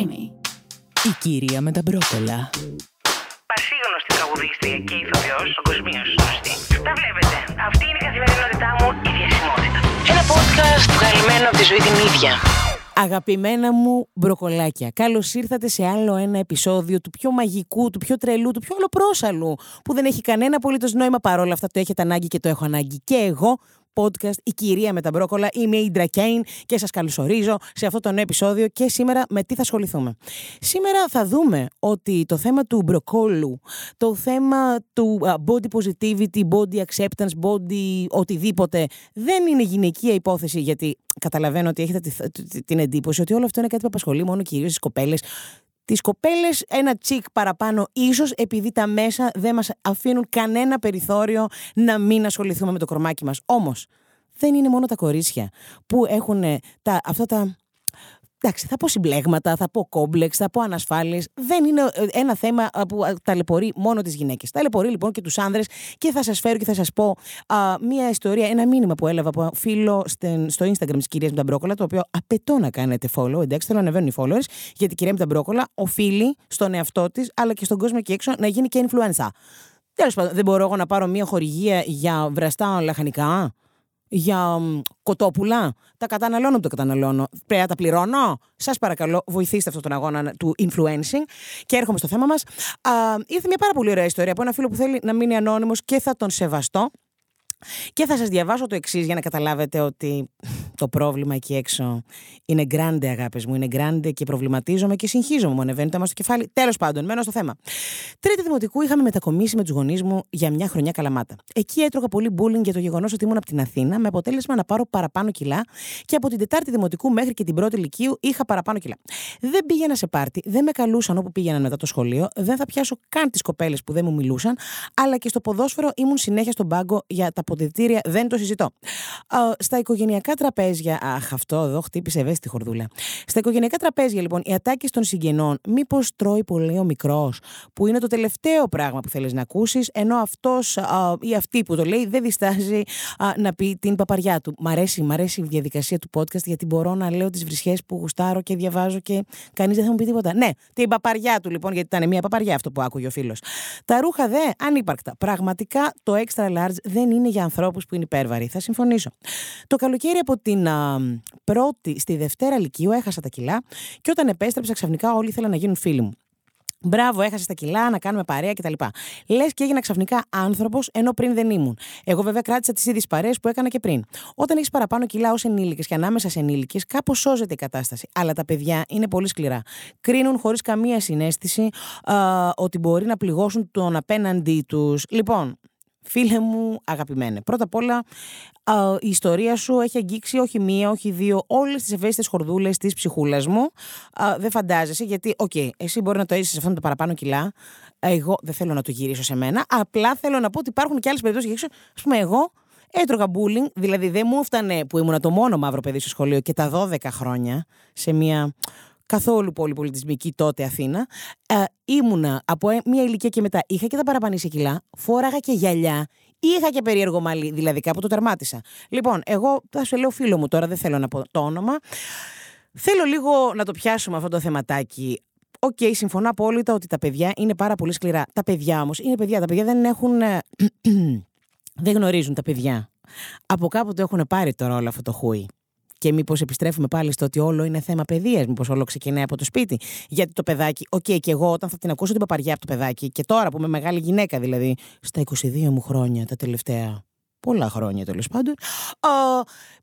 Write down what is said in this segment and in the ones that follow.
Creamy. Η κυρία με τα μπρόκολα. Πασίγνωστη τραγουδίστρια και ηθοποιός, παγκοσμίως γνωστή. Τα βλέπετε. Αυτή είναι η καθημερινότητά μου, η διασημότητα. Ένα podcast βγαλμένο από τη ζωή την ίδια. Αγαπημένα μου μπροκολάκια, καλώς ήρθατε σε άλλο ένα επεισόδιο του πιο μαγικού, του πιο τρελού, του πιο ολοπρόσαλου, που δεν έχει κανένα απολύτως νόημα παρόλα αυτά. Το έχετε ανάγκη και το έχω ανάγκη και εγώ, podcast Η Κυρία με τα Μπρόκολα. Είμαι η Ιντρα Κέιν και σας καλωσορίζω σε αυτό το νέο επεισόδιο. Και σήμερα με τι θα ασχοληθούμε. Σήμερα θα δούμε ότι το θέμα του μπροκόλου, το θέμα του body positivity, body acceptance, body οτιδήποτε, δεν είναι γυναικεία υπόθεση γιατί καταλαβαίνω ότι έχετε την εντύπωση ότι όλο αυτό είναι κάτι που απασχολεί μόνο κυρίως τις κοπέλες τις κοπέλες ένα τσικ παραπάνω, ίσως επειδή τα μέσα δεν μας αφήνουν κανένα περιθώριο να μην ασχοληθούμε με το κορμάκι μας. Όμως, δεν είναι μόνο τα κορίτσια που έχουν τα, αυτά τα Εντάξει, θα πω συμπλέγματα, θα πω κόμπλεξ, θα πω ανασφάλειες. Δεν είναι ε, ένα θέμα που ταλαιπωρεί μόνο τις γυναίκες. Ταλαιπωρεί λοιπόν και τους άνδρες και θα σας φέρω και θα σας πω α, μία ιστορία, ένα μήνυμα που έλαβα από φίλο στο Instagram της κυρίας Μπρόκολα, το οποίο απαιτώ να κάνετε follow. Εντάξει, θέλω να ανεβαίνουν οι followers, γιατί η κυρία Μπρόκολα οφείλει στον εαυτό της, αλλά και στον κόσμο εκεί έξω να γίνει και influencer. Τέλος πάντων, δεν μπορώ εγώ να πάρω μία χορηγία για βραστά λαχανικά; Για κοτόπουλα. Τα καταναλώνω που τα καταναλώνω. Πρέπει να τα πληρώνω. Σας παρακαλώ, βοηθήστε αυτόν τον αγώνα του influencing. Και έρχομαι στο θέμα μας. Ήρθε μια πάρα πολύ ωραία ιστορία από ένα φίλο που θέλει να μείνει ανώνυμος και θα τον σεβαστώ. Και θα σας διαβάσω το εξής για να καταλάβετε ότι το πρόβλημα εκεί έξω είναι γκράντε αγάπες μου, είναι γκράντε και προβληματίζομαι και συγχύζομαι, μου ανεβαίνει το στο κεφάλι. Τέλος πάντων, μένω στο θέμα. Τρίτη δημοτικού είχαμε μετακομίσει με τους γονείς μου για μια χρονιά καλαμάτα. Εκεί έτρωγα πολύ bullying για το γεγονός ότι ήμουν από την Αθήνα με αποτέλεσμα να πάρω παραπάνω κιλά και από την Τετάρτη δημοτικού μέχρι και την πρώτη ηλικίου είχα παραπάνω κιλά. Δεν πήγαινα σε πάρτι, δεν με καλούσαν όπου πήγαιναν μετά το σχολείο, δεν θα πιάσω καν τις κοπέλες που δεν μου μιλούσαν, αλλά και στο ποδόσφαιρο ήμουν συνέχεια στον πάγκο για τα αποδητήρια δεν το συζητώ. Στα οικογενειακά τραπέζια. Αχ, αυτό εδώ χτύπησε ευαίσθητη χορδούλα. Στα οικογενειακά τραπέζια, λοιπόν, οι ατάκες των συγγενών, μήπως τρώει πολύ ο μικρός, που είναι το τελευταίο πράγμα που θέλεις να ακούσεις, ενώ αυτός ή αυτή που το λέει δεν διστάζει να πει την παπαριά του. Μ' αρέσει, μ' αρέσει η διαδικασία του podcast γιατί μπορώ να λέω τις βρισχές που γουστάρω και διαβάζω και κανείς δεν θα μου πει τίποτα. Ναι, την παπαριά του λοιπόν, γιατί ήταν μια παπαριά αυτό που άκουγε ο φίλος. Τα ρούχα δε ανύπαρκτα. Πραγματικά το extra large δεν είναι για για ανθρώπους που είναι υπέρβαροι. Θα συμφωνήσω. Το καλοκαίρι από την α, πρώτη στη δευτέρα Λυκείου έχασα τα κιλά και όταν επέστρεψα ξαφνικά όλοι ήθελαν να γίνουν φίλοι μου. Μπράβο, έχασες τα κιλά, να κάνουμε παρέα κτλ. Λες και έγινα ξαφνικά άνθρωπος, ενώ πριν δεν ήμουν. Εγώ βέβαια κράτησα τις ίδιες παρέες που έκανα και πριν. Όταν έχεις παραπάνω κιλά ως ενήλικες και ανάμεσα σε ενήλικες, κάπως σώζεται η κατάσταση. Αλλά τα παιδιά είναι πολύ σκληρά. Κρίνουν χωρίς καμία συνέστηση α, ότι μπορεί να πληγώσουν τον απέναντί τους. Λοιπόν, Φίλε μου αγαπημένε, πρώτα απ' όλα η ιστορία σου έχει αγγίξει όχι μία, όχι δύο, όλες τις ευαίσθητες χορδούλες της ψυχούλας μου. δεν φαντάζεσαι, γιατί, οκ, εσύ μπορεί να το είσαι σε αυτόν το παραπάνω κιλά. Εγώ δεν θέλω να το γυρίσω σε μένα. Απλά θέλω να πω ότι υπάρχουν και άλλες περιπτώσεις. Ας πούμε, εγώ έτρωγα bullying, δηλαδή δεν μου έφτανε που ήμουν το μόνο μαύρο παιδί στο σχολείο και τα 12 χρόνια σε μια καθόλου πολυπολιτισμική τότε Αθήνα. Ε, ήμουνα από ε, μια ηλικία και μετά. Είχα και τα παραπανήσια κιλά, φόραγα και γυαλιά, είχα και περίεργο μαλλί, δηλαδή κάπου το τερμάτισα. Λοιπόν, εγώ θα σου λέω φίλο μου τώρα, δεν θέλω να πω το όνομα. Θέλω λίγο να το πιάσουμε αυτό το θεματάκι. Ok, okay, συμφωνώ απόλυτα ότι τα παιδιά είναι πάρα πολύ σκληρά. Τα παιδιά όμως είναι παιδιά. Τα παιδιά δεν έχουν. Ε, δεν γνωρίζουν τα παιδιά. Από κάπου το έχουν πάρει τώρα όλο αυτό το χούι. Και μήπως επιστρέφουμε πάλι στο ότι όλο είναι θέμα παιδείας, μήπως όλο ξεκινάει από το σπίτι. Γιατί το παιδάκι, ok, okay, και εγώ όταν θα την ακούσω την παπαριά από το παιδάκι, και τώρα που είμαι μεγάλη γυναίκα δηλαδή, στα 22 μου χρόνια τα τελευταία. Πολλά χρόνια τέλος πάντων.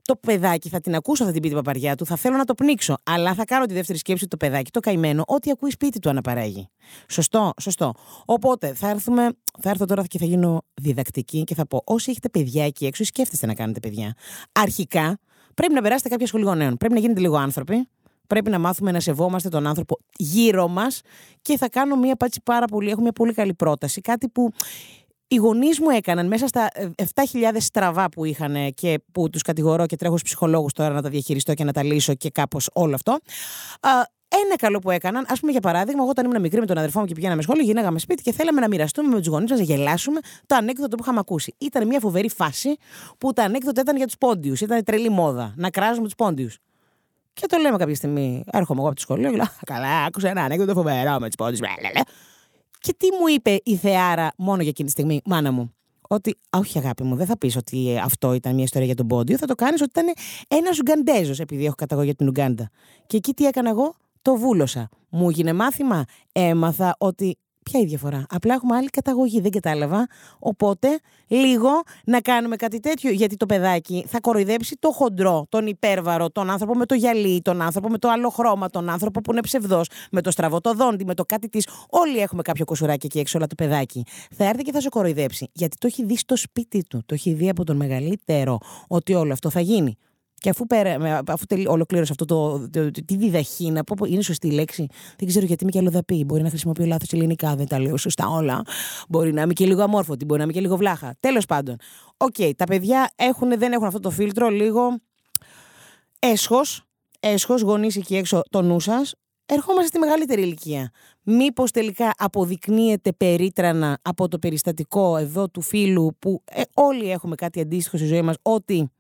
το παιδάκι θα την ακούσω, θα την πει την παπαριά του, θα θέλω να το πνίξω. Αλλά θα κάνω τη δεύτερη σκέψη ότι το παιδάκι, το καημένο, ό,τι ακούει σπίτι του αναπαράγει. Σωστό, σωστό. Οπότε θα, έρθουμε, θα έρθω τώρα και θα γίνω διδακτική και θα πω: Όσοι έχετε παιδιά εκεί έξω, σκέφτεστε να κάνετε παιδιά. Αρχικά, Πρέπει να περάσετε κάποια σχολή γονέων. Πρέπει να γίνετε λίγο άνθρωποι. Πρέπει να μάθουμε να σεβόμαστε τον άνθρωπο γύρω μας. Και θα κάνω μια πάτσι πάρα πολύ. Έχω μια πολύ καλή πρόταση. Κάτι που οι γονείς μου έκαναν μέσα στα 7.000 ε, στραβά που είχαν και που τους κατηγορώ και τρέχω στους ψυχολόγους τώρα να τα διαχειριστώ και να τα λύσω και κάπως όλο αυτό. Ένα καλό που έκαναν, ας πούμε για παράδειγμα, εγώ όταν ήμουν μικρή με τον αδερφό μου και πηγαίναμε σχόλιο, γίναγαμε σπίτι και θέλαμε να μοιραστούμε με τους γονείς μας να γελάσουμε το ανέκδοτο που είχαμε ακούσει. Ήταν μια φοβερή φάση που τα ανέκδοτα ήταν για τους πόντιους. Ήταν τρελή μόδα να κράζουμε τους πόντιους. Και το λέμε κάποια στιγμή. Έρχομαι εγώ από το σχολείο και λέω Καλά, άκουσα ένα ανέκδοτο φοβερό με τι πόντε. Και τι μου είπε η Θεάρα μόνο για εκείνη τη στιγμή, μάνα μου. Ότι, όχι αγάπη μου, δεν θα πεις ότι αυτό ήταν μια ιστορία για τον πόντιο. Θα το κάνεις ότι ήταν ένας Ουγγαντέζο, επειδή έχω καταγωγή από την Ουγγάντα. Και εκεί τι έκανα εγώ, το βούλωσα. Μου έγινε μάθημα, έμαθα ότι Ποια η διαφορά. Απλά έχουμε άλλη καταγωγή, δεν κατάλαβα. Οπότε, λίγο να κάνουμε κάτι τέτοιο. Γιατί το παιδάκι θα κοροϊδέψει το χοντρό, τον υπέρβαρο, τον άνθρωπο με το γυαλί, τον άνθρωπο με το άλλο χρώμα, τον άνθρωπο που είναι ψευδός, με το στραβό το δόντι, με το κάτι της. Όλοι έχουμε κάποιο κοσουράκι εκεί έξω, όλα το παιδάκι. Θα έρθει και θα σε κοροϊδέψει. Γιατί το έχει δει στο σπίτι του. Το έχει δει από τον μεγαλύτερο ότι όλο αυτό θα γίνει. Και αφού, πέρα, αφού ολοκλήρωσε αυτό το, το, το, τη διδαχή, να πω, είναι σωστή λέξη. Δεν ξέρω γιατί είμαι και αλλοδαπή. Μπορεί να χρησιμοποιώ λάθος ελληνικά, δεν τα λέω σωστά όλα. Μπορεί να είμαι και λίγο αμόρφωτη, μπορεί να είμαι και λίγο βλάχα. Τέλος πάντων. OK, okay, τα παιδιά έχουν, δεν έχουν αυτό το φίλτρο, λίγο αίσχος. Αίσχος, γονείς εκεί έξω το νου σας. Ερχόμαστε στη μεγαλύτερη ηλικία. Μήπως τελικά αποδεικνύεται περίτρανα από το περιστατικό εδώ του φίλου που ε, όλοι έχουμε κάτι αντίστοιχο στη ζωή μας ότι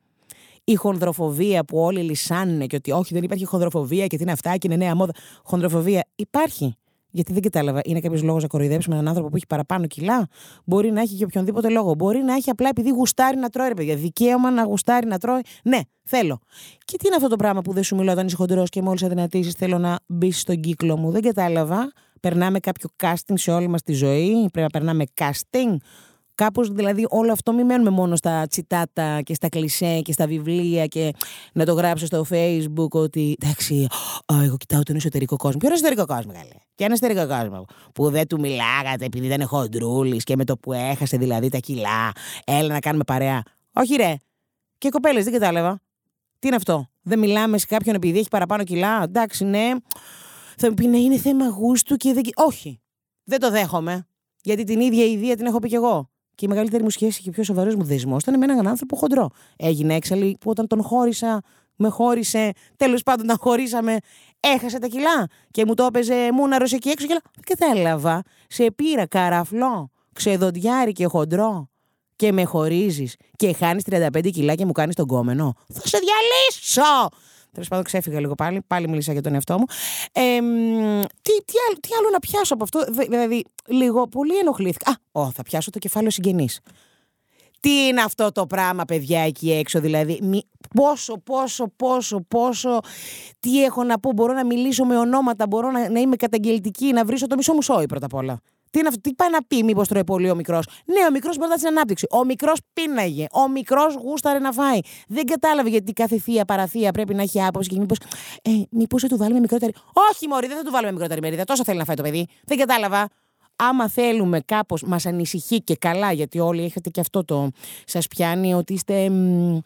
η χονδροφοβία που όλοι λυσάνε και ότι όχι δεν υπάρχει χονδροφοβία και τι είναι αυτά και είναι νέα μόδα. Χονδροφοβία υπάρχει. Γιατί δεν κατάλαβα, είναι κάποιος λόγος να κοροϊδέψουμε έναν άνθρωπο που έχει παραπάνω κιλά; Μπορεί να έχει για οποιονδήποτε λόγο. Μπορεί να έχει απλά επειδή γουστάρει να τρώει, ρε παιδιά. Δικαίωμα να γουστάρει να τρώει. Ναι, θέλω. Και τι είναι αυτό το πράγμα που δεν σου μιλάω όταν είσαι χοντρός και μόλις αδυνατήσεις θέλω να μπει στον κύκλο μου; Δεν κατάλαβα. Περνάμε κάποιο casting σε όλη μας τη ζωή. Πρέπει να περνάμε casting. Κάπως δηλαδή όλο αυτό μην μένουμε μόνο στα τσιτάτα και στα κλισέ και στα βιβλία και να το γράψω στο facebook ότι εντάξει, εγώ κοιτάω τον εσωτερικό κόσμο. Ποιο είναι εσωτερικό κόσμο, καλέ; Ποιο είναι εσωτερικό κόσμο που δεν του μιλάγατε επειδή ήταν χοντρούλης και με το που έχασε δηλαδή τα κιλά, έλα να κάνουμε παρέα. Όχι ρε. Και κοπέλες, δεν κατάλαβα. Τι είναι αυτό; Δεν μιλάμε σε κάποιον επειδή έχει παραπάνω κιλά; Εντάξει, ναι. Θα μου πει να είναι θέμα γούστου και δεν. Όχι. Δεν το δέχομαι. Γιατί την ίδια ιδέα την έχω πει κι εγώ. Και η μεγαλύτερη μου σχέση και ο πιο σοβαρός μου δεσμός ήταν με έναν άνθρωπο χοντρό. Έγινε έξαλλη που όταν τον χώρισα, με χώρισε. Τέλος πάντων, να χωρίσαμε, έχασε τα κιλά. Και μου το έπαιζε μούναρο εκεί έξω και λέω: Κατάλαβα. Σε πήρα καραφλό, ξεδοντιάρι και χοντρό. Και με χωρίζεις και χάνεις 35 κιλά και μου κάνεις τον κόμενο. Θα σε διαλύσω! Τέλος πάντων, ξέφυγα λίγο πάλι. Πάλι μίλησα για τον εαυτό μου. Ε, τι, τι, άλλο, τι άλλο να πιάσω από αυτό; Δηλαδή, λίγο πολύ ενοχλήθηκα. Α, ο, θα πιάσω το κεφάλαιο συγγενής. Τι είναι αυτό το πράγμα, παιδιά, εκεί έξω, δηλαδή; Μη, πόσο, πόσο, πόσο, πόσο. Τι έχω να πω, μπορώ να μιλήσω με ονόματα, μπορώ να, να είμαι καταγγελτική, να βρίσω το μισό μου σόι πρώτα απ' όλα. Τι, είναι αυτό, τι πάει να πει, Μήπως τρώει πολύ ο μικρός; Ναι, ο μικρός μπορεί να την ανάπτυξη. Ο μικρός πίναγε. Ο μικρός γούσταρε να φάει. Δεν κατάλαβε γιατί κάθε θεία παραθεία πρέπει να έχει άποψη και μήπως. Ε, μήπως θα του βάλουμε μικρότερη. Όχι, Μωρή, δεν θα του βάλουμε μικρότερη μερίδα. Τόσο θέλει να φάει το παιδί. Δεν κατάλαβα άμα θέλουμε κάπως, μας ανησυχεί και καλά, γιατί όλοι έχετε και αυτό το σας πιάνει, ότι είστε μ,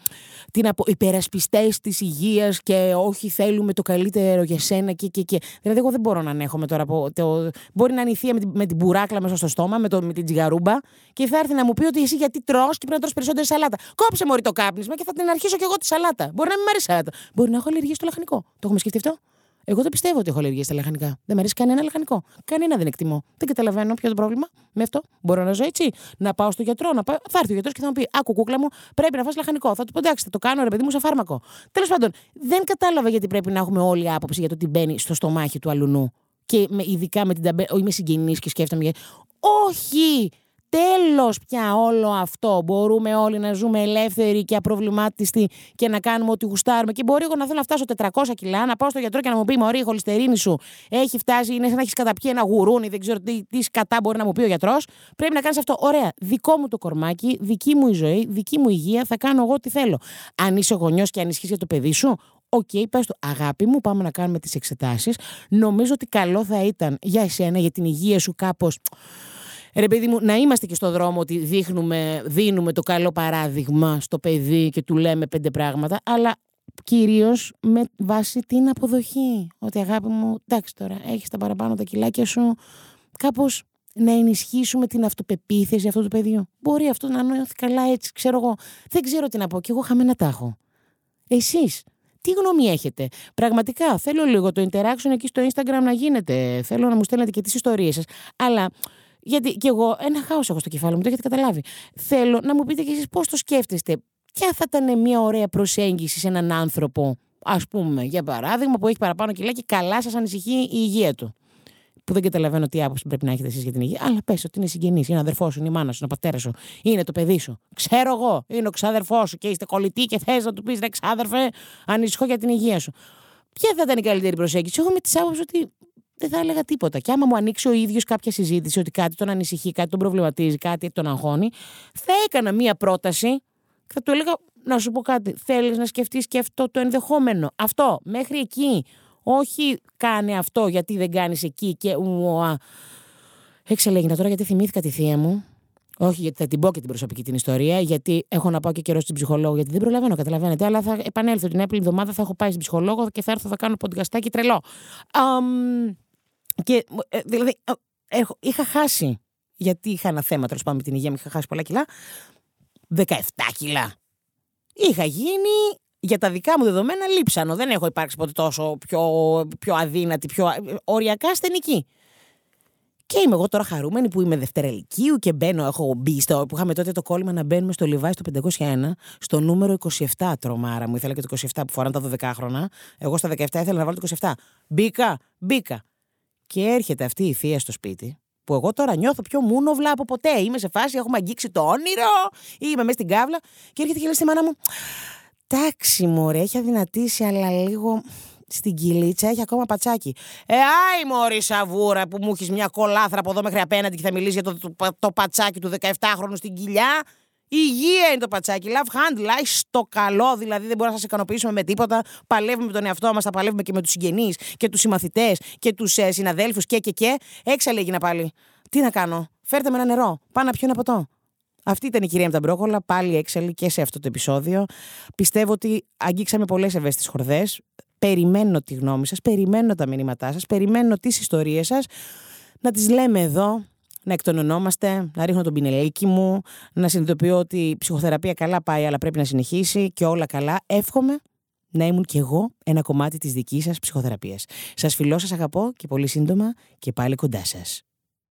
τι να πω, υπερασπιστές της υγείας και όχι θέλουμε το καλύτερο για σένα και και και. Δηλαδή εγώ δεν μπορώ να ανέχομαι τώρα, από, το, μπορεί να είναι η θεία με την, με την μπουράκλα μέσα στο στόμα, με, το, με την τζιγαρούμπα και θα έρθει να μου πει ότι εσύ γιατί τρως και πρέπει να τρως περισσότερη σαλάτα. Κόψε μωρή το κάπνισμα και θα την αρχίσω κι εγώ τη σαλάτα. Μπορεί να μην μ' αρέσει σαλάτα. Μπορεί να έχω αλλεργία στο λαχανικό. Το έχουμε σκεφτεί αυτό; Εγώ δεν πιστεύω ότι έχω αλλεργία στα λαχανικά. Δεν μου αρέσει κανένα λαχανικό. Κανένα δεν εκτιμώ. Δεν καταλαβαίνω ποιο είναι το πρόβλημα με αυτό. Μπορώ να ζω έτσι. Να πάω στο γιατρό. Να πάω... Θα έρθει ο γιατρός και θα μου πει: Άκου, κούκλα μου, πρέπει να φας λαχανικό. Θα του πω: Εντάξει, θα το κάνω ρε παιδί μου σε φάρμακο. Τέλος πάντων, δεν κατάλαβα γιατί πρέπει να έχουμε όλη άποψη για το τι μπαίνει στο στομάχι του αλουνού. Και με, ειδικά με την ταμπέ. Είμαι συγγενή και σκέφτομαι. Όχι! Τέλος πια όλο αυτό. Μπορούμε όλοι να ζούμε ελεύθεροι και απροβλημάτιστοι και να κάνουμε ό,τι γουστάρουμε. Και μπορεί εγώ να θέλω να φτάσω 400 κιλά, να πάω στο γιατρό και να μου πει: Μωρή, η χολυστερίνη σου έχει φτάσει, είναι σαν να έχεις καταπιεί ένα γουρούνι, δεν ξέρω τι, τι σκατά μπορεί να μου πει ο γιατρός. Πρέπει να κάνεις αυτό. Ωραία, δικό μου το κορμάκι, δική μου η ζωή, δική μου υγεία, θα κάνω εγώ ό,τι θέλω. Αν είσαι γονιός και ανισχύει για το παιδί σου, OK, okay, πες του, αγάπη μου, πάμε να κάνουμε τις εξετάσεις. Νομίζω ότι καλό θα ήταν για εσένα, για την υγεία σου κάπως Ρε παιδί μου, να είμαστε και στο δρόμο ότι δείχνουμε, δίνουμε το καλό παράδειγμα στο παιδί και του λέμε πέντε πράγματα, αλλά κυρίως με βάση την αποδοχή. Ότι αγάπη μου, εντάξει τώρα, έχεις τα παραπάνω τα κιλάκια σου, κάπως να ενισχύσουμε την αυτοπεποίθηση αυτού του παιδιού. Μπορεί αυτό να νιώθει καλά έτσι, ξέρω εγώ. Δεν ξέρω τι να πω, και εγώ χαμένα τα έχω. Εσείς, τι γνώμη έχετε; Πραγματικά θέλω λίγο το interaction εκεί στο Instagram να γίνεται. Θέλω να μου στέλνετε και τις ιστορίες σας. Αλλά γιατί και εγώ ένα χάος έχω στο κεφάλι μου, το έχετε καταλάβει. Θέλω να μου πείτε κι εσείς πώς το σκέφτεστε. Ποια θα ήταν μια ωραία προσέγγιση σε έναν άνθρωπο ας πούμε, για παράδειγμα, που έχει παραπάνω κιλά και καλά σας ανησυχεί η υγεία του. Που δεν καταλαβαίνω τι άποψη πρέπει να έχετε εσείς για την υγεία. Αλλά πες ότι είναι συγγενής, είναι αδερφός σου, είναι η μάνα σου, είναι ο πατέρας σου, είναι το παιδί σου. Ξέρω εγώ, είναι ο ξάδερφό σου και είστε κολλητοί και θες να του πεις ρε ξάδερφε, ανησυχώ για την υγεία σου. Ποια θα ήταν η καλύτερη προσέγγιση; Εγώ με της άποψης ότι δεν θα έλεγα τίποτα. Και άμα μου ανοίξει ο ίδιος κάποια συζήτηση ότι κάτι τον ανησυχεί, κάτι τον προβληματίζει, κάτι τον αγχώνει, θα έκανα μία πρόταση και θα του έλεγα να σου πω κάτι. Θέλεις να σκεφτείς και αυτό το ενδεχόμενο. Αυτό, μέχρι εκεί. Όχι κάνε αυτό γιατί δεν κάνεις εκεί και. Εξελέγηνα τώρα γιατί θυμήθηκα τη θεία μου. Όχι γιατί θα την πω και την προσωπική την ιστορία, γιατί έχω να πάω και καιρό στην ψυχολόγο, γιατί δεν προλαβαίνω, καταλαβαίνετε. Αλλά θα επανέλθω την επόμενη εβδομάδα, θα έχω πάει στην ψυχολόγο και θα έρθω, θα κάνω ποντικαστάκι τρελό. Um, και ε, δηλαδή, ε, έχω, είχα χάσει, γιατί είχα ένα θέμα τέλος πάντων με την υγεία μου, είχα χάσει πολλά κιλά. 17 κιλά. Είχα γίνει για τα δικά μου δεδομένα λείψανο. Δεν έχω υπάρξει ποτέ τόσο πιο, πιο αδύνατη, πιο οριακά ασθενική. Και είμαι εγώ τώρα χαρούμενη που είμαι Δευτέρα Λυκείου και μπαίνω, έχω μπει στο, που είχαμε τότε το κόλλημα να μπαίνουμε στο Λιβάι στο 501, στο νούμερο 27 τρομάρα μου. Ήθελα και το 27 που φοράνε τα 12 χρόνια. Εγώ στα 17 ήθελα να βάλω το 27. Μπήκα, μπήκα. Και έρχεται αυτή η θεία στο σπίτι, που εγώ τώρα νιώθω πιο μούνοβλα από ποτέ. Είμαι σε φάση, έχουμε αγγίξει το όνειρο, είμαι μέσα στην κάβλα. Και έρχεται και λέει στη μάνα μου, τάξη μωρέ, έχει αδυνατήσει, αλλά λίγο στην κυλίτσα έχει ακόμα πατσάκι. Ε, άι μωρή σαβούρα που μου έχεις μια κολάθρα από εδώ μέχρι απέναντι και θα μιλήσεις για το, το, το πατσάκι του 17χρονου στην κοιλιά. Υγεία είναι το πατσάκι. Love hand, στο καλό, δηλαδή δεν μπορούμε να σας ικανοποιήσουμε με τίποτα. Παλεύουμε με τον εαυτό μας, θα παλεύουμε και με τους συγγενείς και τους συμμαθητές και τους ε, συναδέλφους και και και. Έξαλλη έγινα πάλι. Τι να κάνω, φέρτε με ένα νερό. Πάω να πιω ένα ποτό. Αυτή ήταν η κυρία με τα μπρόκολα, πάλι έξαλλη και σε αυτό το επεισόδιο. Πιστεύω ότι αγγίξαμε πολλές ευαίσθητες χορδές. Περιμένω τη γνώμη σας, περιμένω τα μηνύματά σας, περιμένω τις ιστορίες σας. Να τις λέμε εδώ, να εκτονωνόμαστε, να ρίχνω τον πινελίκι μου, να συνειδητοποιώ ότι η ψυχοθεραπεία καλά πάει, αλλά πρέπει να συνεχίσει και όλα καλά. Εύχομαι να ήμουν κι εγώ ένα κομμάτι της δικής σας ψυχοθεραπείας. Σας φιλώ, σας αγαπώ και πολύ σύντομα και πάλι κοντά σας.